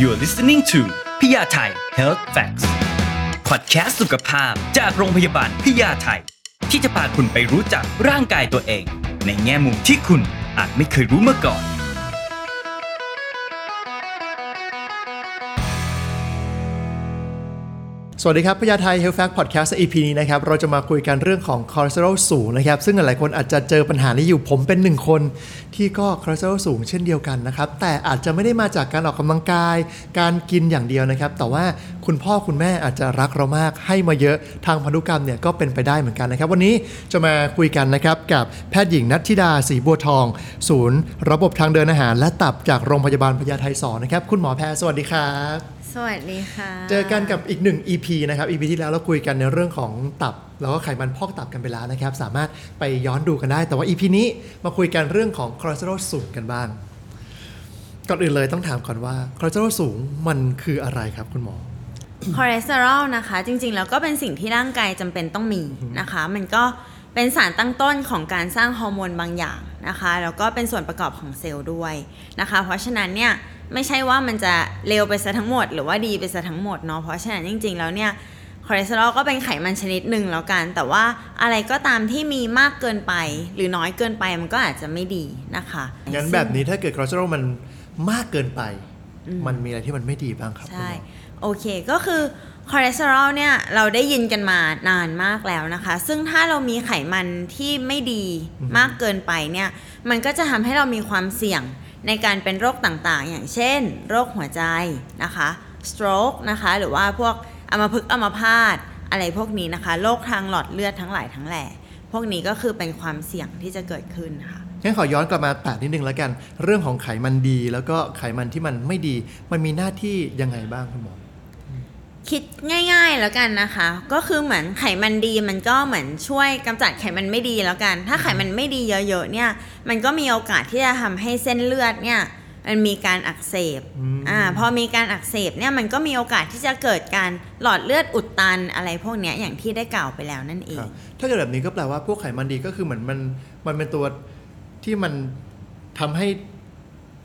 You're listening to พยาไทย Health Facts Podcast สุขภาพจากโรงพยาบาลพยาไทย ที่จะพาคุณไปรู้จักร่างกายตัวเอง ในแง่มุมที่คุณอาจไม่เคยรู้มาก่อน สวัสดีครับพยาไทย Health Fact Podcast EP นี้นะครับเราจะมาคุยกันเรื่องของคอเลสเตอรอลสูงนะครับซึ่งหลายคนอาจจะเจอปัญหานี้อยู่ผมเป็นหนึ่งคนที่ก็คอเลสเตอรอลสูงเช่นเดียวกันนะครับแต่อาจจะไม่ได้มาจากการออกกำลังกาย การกินอย่างเดียวนะครับ แต่ว่าคุณพ่อคุณแม่อาจจะรักเรามากให้มาเยอะทางพันธุกรรมเนี่ยก็เป็นไปได้เหมือนกันนะครับ วันนี้จะมาคุยกันนะครับกับแพทย์หญิงนัทธิดาศรีบัวทอง ศูนย์ ระบบทางเดินอาหาร และตับจากโรงพยาบาลพญาไทสอนนะครับคุณหมอแพรสวัสดีครับ สวัสดีค่ะ เจอกันกับอีกหนึ่ง EP นะครับ EP ที่แล้วเราคุยกันในเรื่องของตับ แล้วก็ไขมันพอกตับกันไปแล้วนะครับ สามารถไปย้อนดูกันได้ แต่ว่า EP นี้มาคุยกันเรื่องของคอเลสเตอรอลสูงกันบ้าง ก่อนอื่นเลยต้องถามก่อนว่าคอเลสเตอรอลสูงมันคืออะไรครับคุณหมอคอเลสเตอรอลนะคะ จริงๆ แล้วก็เป็นสิ่งที่ร่างกายจำเป็นต้องมีนะคะ มันก็เป็นสารตั้งต้นของการสร้างฮอร์โมนบางอย่างนะคะ แล้วก็เป็นส่วนประกอบของเซลล์ด้วยนะคะ เพราะฉะนั้นเนี่ย ไม่ใช่ว่ามันจะเลวไปซะทั้งหมด หรือว่าดีไปซะทั้งหมดเนาะเพราะฉะนั้นจริง ๆ แล้วเนี่ยคอเลสเตอรอลก็เป็นไขมันชนิดหนึ่งแล้วกัน แต่ว่าอะไรก็ตามที่มีมากเกินไป หรือน้อยเกินไปมันก็อาจจะไม่ดีนะคะงั้นแบบนี้ถ้าเกิดคอเลสเตอรอลมันมากเกินไป มันมีอะไรที่มันไม่ดีบ้างครับคุณใช่หมอโอเคก็คือคอเลสเตอรอลเนี่ยเราได้ยินกันมานานมากแล้วนะคะ ซึ่งถ้าเรามีไขมันที่ไม่ดีมากเกินไปเนี่ย มันก็จะทำให้เรามีความเสี่ยง ในการเป็นโรคต่างๆ อย่างเช่น โรคหัวใจนะคะ stroke นะคะ หรือว่าพวกอัมพฤกษ์อัมพาตอะไรพวกนี้นะคะ โรคทางหลอดเลือดทั้งหลายทั้งแหล่ พวกนี้ก็คือเป็นความเสี่ยงที่จะเกิดขึ้นค่ะงั้นขอย้อนกลับมาแตะนิดนึงแล้วกัน เรื่องของไขมันดี แล้วก็ไขมันที่มันไม่ดี มันมีหน้าที่ยังไงบ้างคุณหมอ คิดง่ายๆแล้วกันนะคะ ก็คือเหมือนไขมันดีมันก็เหมือนช่วยกำจัดไขมันไม่ดีแล้วกัน ถ้าไขมันไม่ดีเยอะๆเนี่ย มันก็มีโอกาสที่จะทำให้เส้นเลือดเนี่ยมันมีการอักเสบอืมอ่าพอมีการอักเสบเนี่ยมันก็มีโอกาสที่จะเกิดการหลอดเลือดอุดตันอะไรพวกเนี้ยอย่างที่ได้กล่าวไปแล้วนั่นเอคงรับถ้าเกิดแบบนี้ก็แปลว่าพวกไขมันดีก็คือเหมือนมันมันเป็นตัวที่มันทำให้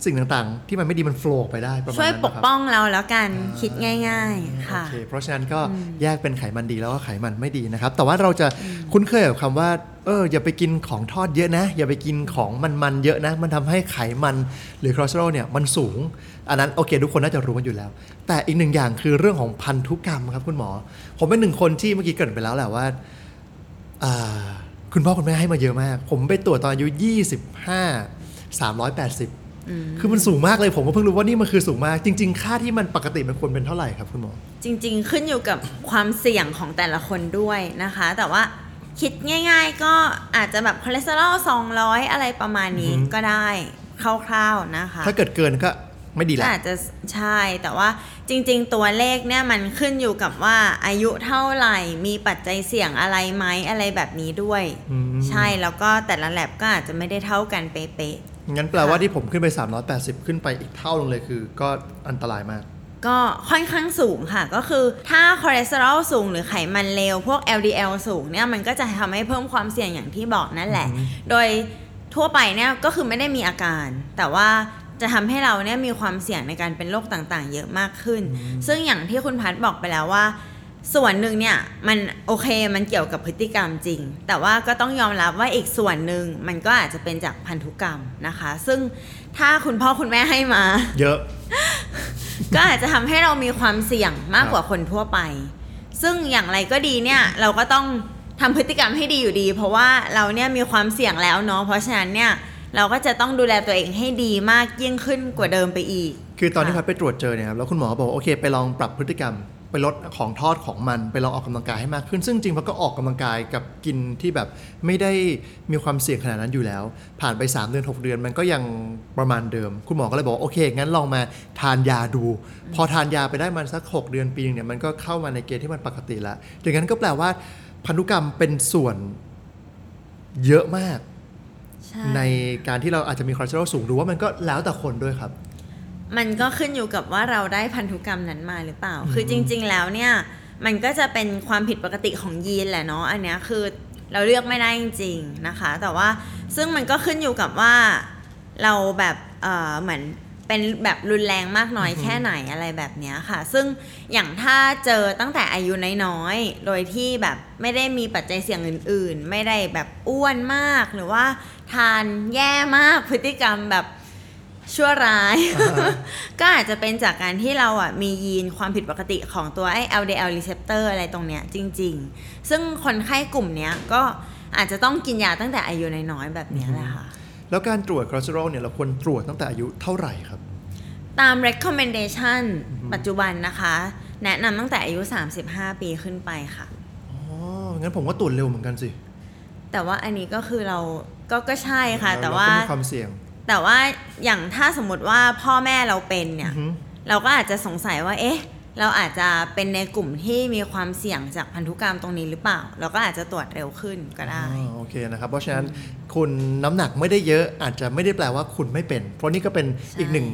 สิ่งต่างๆ ที่มันไม่ดีมันโฟล์ไปได้ประมาณช่วยนั้นปนะกครับป้องเราแล้วกันอ่าคิดง่าย ๆ ค่ะโอเคเพราะฉะนั้นก็แยกเป็นไขมันดีแล้วก็ไขมันไม่ดีนะครับ แต่ว่าเราจะคุ้นเคยกับคำว่าเอออย่าไปกินของทอดเยอะนะ อย่าไปกินของมันๆเยอะนะ มันทำให้ไขมันหรือคอเลสเตอรอลเนี่ยมันสูง อันนั้นโอเค ทุกคนน่าจะรู้กันอยู่แล้ว แต่อีกหนึ่งอย่างคือเรื่องของพันธุกรรมครับคุณหมอ ผมเป็นหนึ่งคนที่เมื่อกี้เกริดไปแล้วแหละว่าอ่าคุณพ่อคุณแม่ให้มาเยอะมาก ผมไปตรวจตอนอายุ 25 380 คือมันสูงมากเลยผมก็เพิ่งรู้ว่านี่มันคือสูงมาก จริง ๆ ค่าที่มันปกติมันควรเป็นเท่าไหร่ครับคุณหมอ จริง ๆ ขึ้นอยู่กับความเสี่ยงของแต่ละคนด้วยนะคะ แต่ว่าคิดง่าย ๆ ก็อาจจะแบบคอเลสเตอรอล200 อะไรประมาณนี้อือฮึก็ได้คร่าวๆนะคะ ถ้าเกิดเกินก็ ไม่ดีก็แล้วอาจจะใช่แต่ว่าจริง ๆ ตัวเลขเนี่ยมันขึ้นอยู่กับว่าอายุเท่าไหร่มีปัจจัยเสี่ยงอะไรไหมอะไรแบบนี้ด้วยอืมใช่แล้วก็แต่ละแลบก็อาจจะไม่ได้เท่ากันเป๊ะๆงั้นแปลว่าที่ผมขึ้นไป 380 ขึ้นไปอีกเท่านึงเลยคือ ก็อันตรายมาก ก็ค่อนข้างสูงค่ะ ก็คือถ้าคอเลสเตอรอลสูงหรือไขมันเลวพวก LDL สูงเนี่ยมันก็จะทำให้เพิ่มความเสี่ยงอย่างที่บอกนั่นแหละอือฮึโดยทั่วไปเนี่ยก็คือไม่ได้มีอาการ แต่ว่า จะทำให้เราเนี่ยมีความเสี่ยงในการเป็นโรคต่างๆ เยอะมากขึ้น ซึ่งอย่างที่คุณพัฒน์บอกไปแล้วว่า ส่วนหนึ่งเนี่ยมันโอเคมันเกี่ยวกับพฤติกรรมจริง แต่ว่าก็ต้องยอมรับว่าอีกส่วนหนึ่งมันก็อาจจะเป็นจากพันธุกรรมนะคะ ซึ่งถ้าคุณพ่อคุณแม่ให้มา เยอะ ก็อาจจะทำให้เรามีความเสี่ยงมากกว่าคนทั่วไป ซึ่งอย่างไรก็ดีเนี่ยเราก็ต้องทำพฤติกรรมให้ดีอยู่ดี เพราะว่าเราเนี่ยมีความเสี่ยงแล้วเนาะเพราะฉะนั้นเนี่ย เราก็จะต้องดูแลตัวเองให้ดีมากยิ่งขึ้นกว่าเดิมไปอีก คือตอนที่พัค่ะดไปตรวจเจอเนี่ยครับแล้วคุณหมอบอกว่าโอเค ไปลองปรับพฤติกรรม ไปลดของทอดของมัน ไปลองออกกำลังกายให้มากขึ้น ซึ่งจริงพัดก็ออกกำลังกายกับกินที่แบบไม่ได้มีความเสี่ยงขนาดนั้นอยู่แล้ว ผ่านไป 3 เดือน 6 เดือนมันก็ยังประมาณเดิม คุณหมอก็เลยบอกว่าโอเคงั้นลองมาทานยาดู พอทานยาไปได้มันสัก 6 เดือนปีนึงเนี่ยมันก็เข้ามาในเกณฑ์ที่มันปกติแล้วดังนั้นก็แปลว่าพันธุกรรมเป็นส่วนเยอะมาก ใช่ในการที่เราอาจจะมีคอเลสเตอรอลสูงหรือว่ามันก็แล้วแต่คนด้วยครับ มันก็ขึ้นอยู่กับว่าเราได้พันธุกรรมนั้นมาหรือเปล่า คือจริง ๆ แล้วเนี่ย มันก็จะเป็นความผิดปกติของยีนแหละเนาะอันเนี้ยคือเราเลือกไม่ได้จริง ๆ นะคะ แต่ว่าซึ่งมันก็ขึ้นอยู่กับว่าเราแบบเอ่อเหมือน เป็นแบบรุนแรงมากน้อยแค่ไหนอะไรแบบเนี้ยค่ะ ซึ่งอย่างถ้าเจอตั้งแต่อายุน้อยๆ โดยที่แบบไม่ได้มีปัจจัยเสี่ยงอื่น ๆ ไม่ได้แบบอ้วนมากหรือว่าทานแย่มากพฤติกรรมแบบชั่วร้าย ก็อาจจะเป็นจากการที่เราอะมียีนความผิดปกติของตัวไอ้ LDL receptor อะไรตรงเนี้ยจริง ๆ ซึ่งคนไข้กลุ่มเนี้ยก็อาจจะต้องกินยาตั้งแต่อายุน้อยๆแบบเนี้ยแหละค่ะ แล้วการตรวจคอเลสเตอรอลเนี่ยเราควรตรวจตั้งแต่อายุเท่าไหร่ครับ ตาม recommendation ปัจจุบันนะคะ แนะนำตั้งแต่อายุ 35 ปีขึ้นไปค่ะอ๋องั้นผมก็ตรวจเร็วเหมือนกันสิ แต่ว่าอันนี้ก็คือเราก็ก็ใช่ค่ะ แต่เรว่าก็มีความเสี่ยง แต่ว่าอย่างถ้าสมมติว่าพ่อแม่เราเป็นเนี่ยอือฮึเราก็อาจจะสงสัยว่าเอ๊ะ เราอาจจะเป็นในกลุ่มที่มีความเสี่ยงจากพันธุกรรมตรงนี้หรือเปล่า เราก็อาจจะตรวจเร็วขึ้นก็ได้อ่าโอเคนะครับ เพราะฉะนั้นคุณน้ำหนักไม่ได้เยอะอาจจะไม่ได้แปลว่าคุณไม่เป็น เพราะนี่ก็เป็นใช่อีกหนึ่ง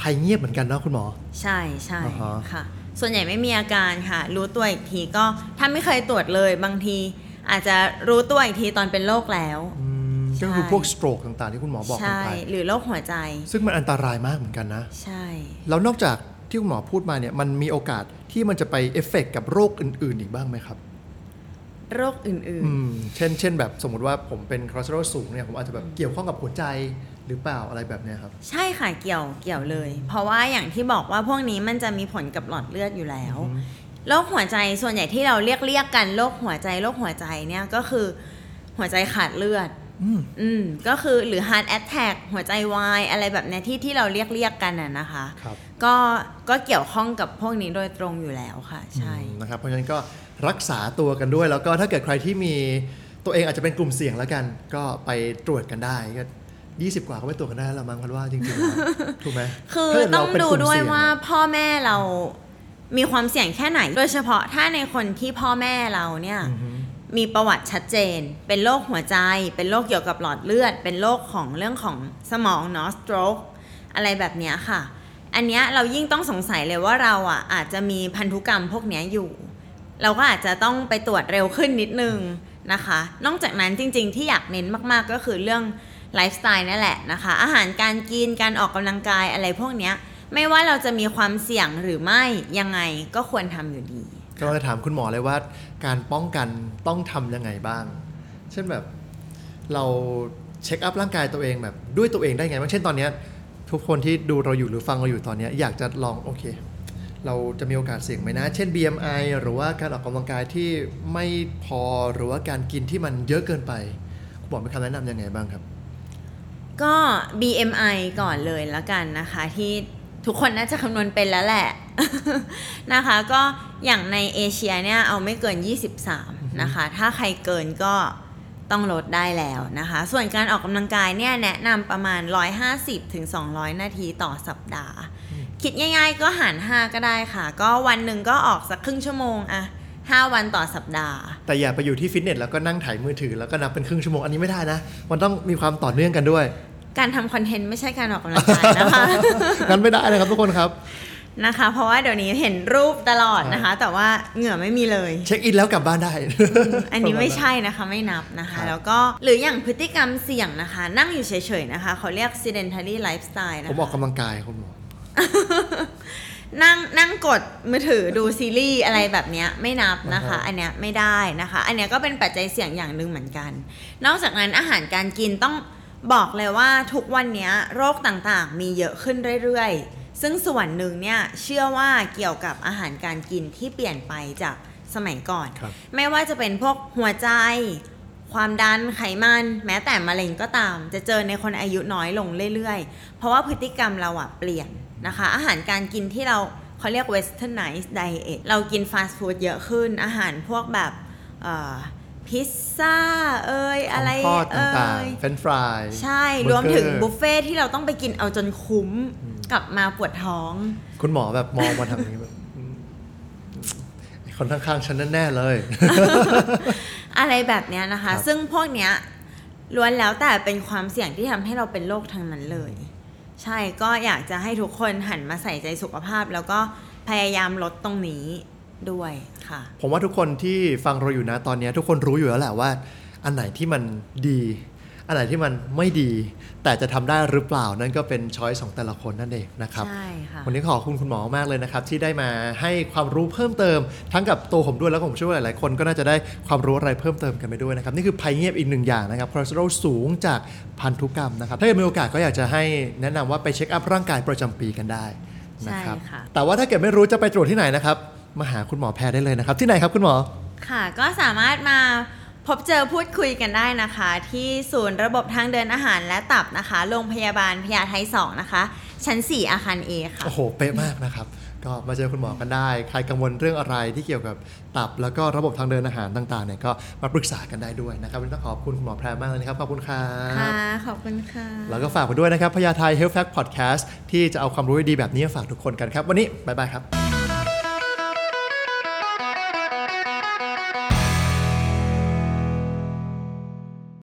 ภัยเงียบเหมือนกันเนาะคุณหมอ ใช่ใช่อ่าฮะค่ะ ส่วนใหญ่ไม่มีอาการค่ะ รู้ตัวอีกทีก็ถ้าไม่เคยตรวจเลยบางที อาจจะรู้ตัวอีกทีตอนเป็นโรคแล้วอืมใช่ก็คือพวก stroke ต่างๆที่คุณหมอบอกกันใช่ไปหรือโรคหัวใจ ซึ่งมันอันตรายมากเหมือนกันนะ ใช่ แล้วนอกจาก ที่คุณหมอพูดมาเนี่ยมันมีโอกาสที่มันจะไปเอฟเฟกต์กับโรคอื่น ๆ อีกบ้างไหมครับ โรคอื่นอืมเช่น เช่น แบบสมมติว่าผมเป็นคอเลสเตอรอลสูงเนี่ยผมอาจจะแบบเกี่ยวข้องกับหัวใจหรือเปล่าอะไรแบบเนี้ยครับๆใช่ค่ะเกี่ยวเกี่ยวเลย เพราะว่าอย่างที่บอกว่าพวกนี้มันจะมีผลกับหลอดเลือดอยู่แล้วโรคหัวใจส่วนใหญ่ที่เราเรียกเรียกกันโรคหัวใจโรคหัวใจเนี่ยก็คือหัวใจขาดเลือดอืมอืมก็คือหรือ heart attack หัวใจวายอะไรแบบเนี้ยที่ที่เราเรียกเรียกกันน่ะนะคะครับ ก็ก็เกี่ยวข้องกับพวกนี้โดยตรงอยู่แล้วค่ะใช่อืมนะครับเพราะฉะนั้นก็รักษาตัวกันด้วย แล้วก็ถ้าเกิดใครที่มีตัวเองอาจจะเป็นกลุ่มเสี่ยงแล้วกัน ก็ไปตรวจกันได้ก็20กว่าก็ไปตรวจกันได้แล้วมั้งคันว่าจริงๆแล้วถูกไหมคือถ้าเกิต้องเราเป็นดูกลุ่มด้วยเสี่งว่าอะพ่อแม่เรามีความเสี่ยงแค่ไหน โดยเฉพาะถ้าในคนที่พ่อแม่เราเนี่ยอือฮึมีประวัติชัดเจน เป็นโรคหัวใจ เป็นโรคเกี่ยวกับหลอดเลือด เป็นโรคของเรื่องของสมองเนาะ stroke อะไรแบบเนี้ยค่ะ อันเนี้ยเรายิ่งต้องสงสัยเลยว่าเราอะอาจจะมีพันธุกรรมพวกเนี้ยอยู่ เราก็อาจจะต้องไปตรวจเร็วขึ้นนิดนึงนะคะ นอกจากนั้นจริงๆที่อยากเน้นมากๆก็คือเรื่องไลฟ์สไตล์นั่นแหละนะคะ อาหารการกินการออกกำลังกายอะไรพวกเนี้ยไม่ว่าเราจะมีความเสี่ยงหรือไม่ยังไงก็ควรทำอยู่ดีก็เราจะถามคุณหมอเลยว่า การป้องกันต้องทำยังไงบ้าง เช่นแบบเรา check up ร่างกายตัวเองแบบด้วยตัวเองได้ไงบ้างเช่นตอนเนี้ย ทุกคนที่ดูเราอยู่หรือฟังเราอยู่ตอนเนี้ยอยากจะลองโอเค เราจะมีโอกาสเสี่ยงไหมนะ เช่น BMI หรือว่าการออกกำลังกายที่ไม่พอหรือว่าการกินที่มันเยอะเกินไปคุณหมอมีคำแนะนำยังไงบ้างครับ ก็ BMI ก่อนเลยแล้วกันนะคะที่ทุกคนน่าจะคำนวณเป็นแล้วแหละนะคะก็อย่างในเอเชียเนี่ยเอาไม่เกิน 23 นะคะ ถ้าใครเกินก็ ต้องลดได้แล้วนะคะ ส่วนการออกกำลังกายเนี่ยแนะนำประมาณ 150ถึง200 นาทีต่อสัปดาห์ คิดง่ายๆก็หาร 5 ก็ได้ค่ะ ก็วันหนึ่งก็ออกสักครึ่งชั่วโมงอะ5 วันต่อสัปดาห์ แต่อย่าไปอยู่ที่ฟิตเนสแล้วก็นั่งถ่ายมือถือแล้วก็นับเป็นครึ่งชั่วโมงอันนี้ไม่ได้นะ มันต้องมีความต่อเนื่องกันด้วย การทำคอนเทนต์ไม่ใช่การออกกำลังกายนะคะงั้นไม่ได้นะครับทุกคนครับ นะคะ เพราะว่าเดี๋ยวนี้เห็นรูปตลอดนะคะ แต่ว่าเหงื่อไม่มีเลย เช็คอินแล้วกลับบ้านได้ อันนี้ไม่ใช่นะคะไม่นับนะครัคะบแล้วก็หรืออย่างพฤติกรรมเสี่ยงนะคะ นั่งอยู่เฉยๆนะคะเขาเรียก sedentary lifestyle นะผมออกคะกำลังกายคุณหมอนั่งนั่งกดมือถือดูซีรีส์อะไรแบบเนี้ยไม่นับนะคะอ่าฮะอันเนี้ยไม่ได้นะคะ อันเนี้ยก็เป็นปัจจัยเสี่ยงอย่างหนึ่งเหมือนกัน นอกจากนั้นอาหารการกินต้องบอกเลยว่าทุกวันเนี้ยโรคต่างๆ มีเยอะขึ้นเรื่อยๆ ซึ่งส่วนหนึ่งเนี่ยเชื่อว่าเกี่ยวกับอาหารการกินที่เปลี่ยนไปจากสมัยก่อนครับไม่ว่าจะเป็นพวกหัวใจ ความดันไขมัน แม้แต่มะเร็งก็ตาม จะเจอในคนอายุน้อยลงเรื่อยๆ เพราะว่าพฤติกรรมเราอะเปลี่ยนนะคะ อาหารการกินที่เราเขาเรียก westernized diet เรากินฟาสต์ฟู้ดเยอะขึ้น อาหารพวกแบบเอ่อพิซซ่าเอ่ยอะไรของทอดเอ่ต่างยๆเฟรนฟราย ใช่รวมถึงบุฟเฟ่ที่เราต้องไปกินเอาจนคุ้ม กลับมาปวดท้อง คุณหมอแบบมองมาทางนี้แบบอืมไอ้คนข้างๆฉันแน่ๆเลย อะไรแบบเนี้ยนะคะครับซึ่งพวกเนี้ยล้วนแล้วแต่เป็นความเสี่ยงที่ทำให้เราเป็นโรคทางนั้นเลย ใช่ก็อยากจะให้ทุกคนหันมาใส่ใจสุขภาพ แล้วก็พยายามลดตรงนี้ด้วยค่ะ ผมว่าทุกคนที่ฟังเราอยู่นะตอนเนี้ยทุกคนรู้อยู่แล้วแหละว่า อันไหนที่มันดี อันไหนที่มันไม่ดี แต่จะทำได้หรือเปล่านั่นก็เป็นช้อยของแต่ละคนนั่นเองนะครับใช่ค่ะวันนี้ขอบคุณคุณหมอมากเลยนะครับ ที่ได้มาให้ความรู้เพิ่มเติม ทั้งกับตัวผมด้วยแล้วก็ผมเชื่อว่าหลายๆคนก็น่าจะได้ความรู้อะไรเพิ่มเติมกันไปด้วยนะครับนี่คือภัยเงียบอีกหนึ่งอย่างนะครับคอเลสเตอรอลสูงจากพันธุกรรมนะครับถ้าเกิดมีโอกาสก็อยากจะให้แนะนำว่าไป check up ร่างกายประจำปีกันได้นะครับใช่ค่ะแต่ว่าถ้าเกิดไม่รู้จะไปตรวจที่ไหนนะครับมาหาคุณหมอแพทย์ได้เลยนะครับ ที่ไหนครับคุณหมอค่ะ ก็สามารถมา พบเจอพูดคุยกันได้นะคะ ที่ศูนย์ระบบทางเดินอาหารและตับนะคะ โรงพยาบาลพญาไท2นะคะ ชั้น 4 อาคาร A ค่ะ โอ้โห เป๊ะมากนะครับ ก็มาเจอคุณหมอกันได้ ใครกังวลเรื่องอะไรที่เกี่ยวกับตับ แล้วก็ระบบทางเดินอาหารต่างๆเนี่ยก็มาปรึกษากันได้ด้วยนะครับวันนี้ต้องขอบคุณคุณหมอแพรมากเลยนะครับ ขอบคุณครับค่ะ ขอบคุณค่ะ แล้วก็ฝากไปด้วยนะครับพยาไทย Health Fact Podcast ที่จะเอาความรู้ดีๆแบบนี้มาฝากทุกคนกันครับ วันนี้บ๊ายบายครับ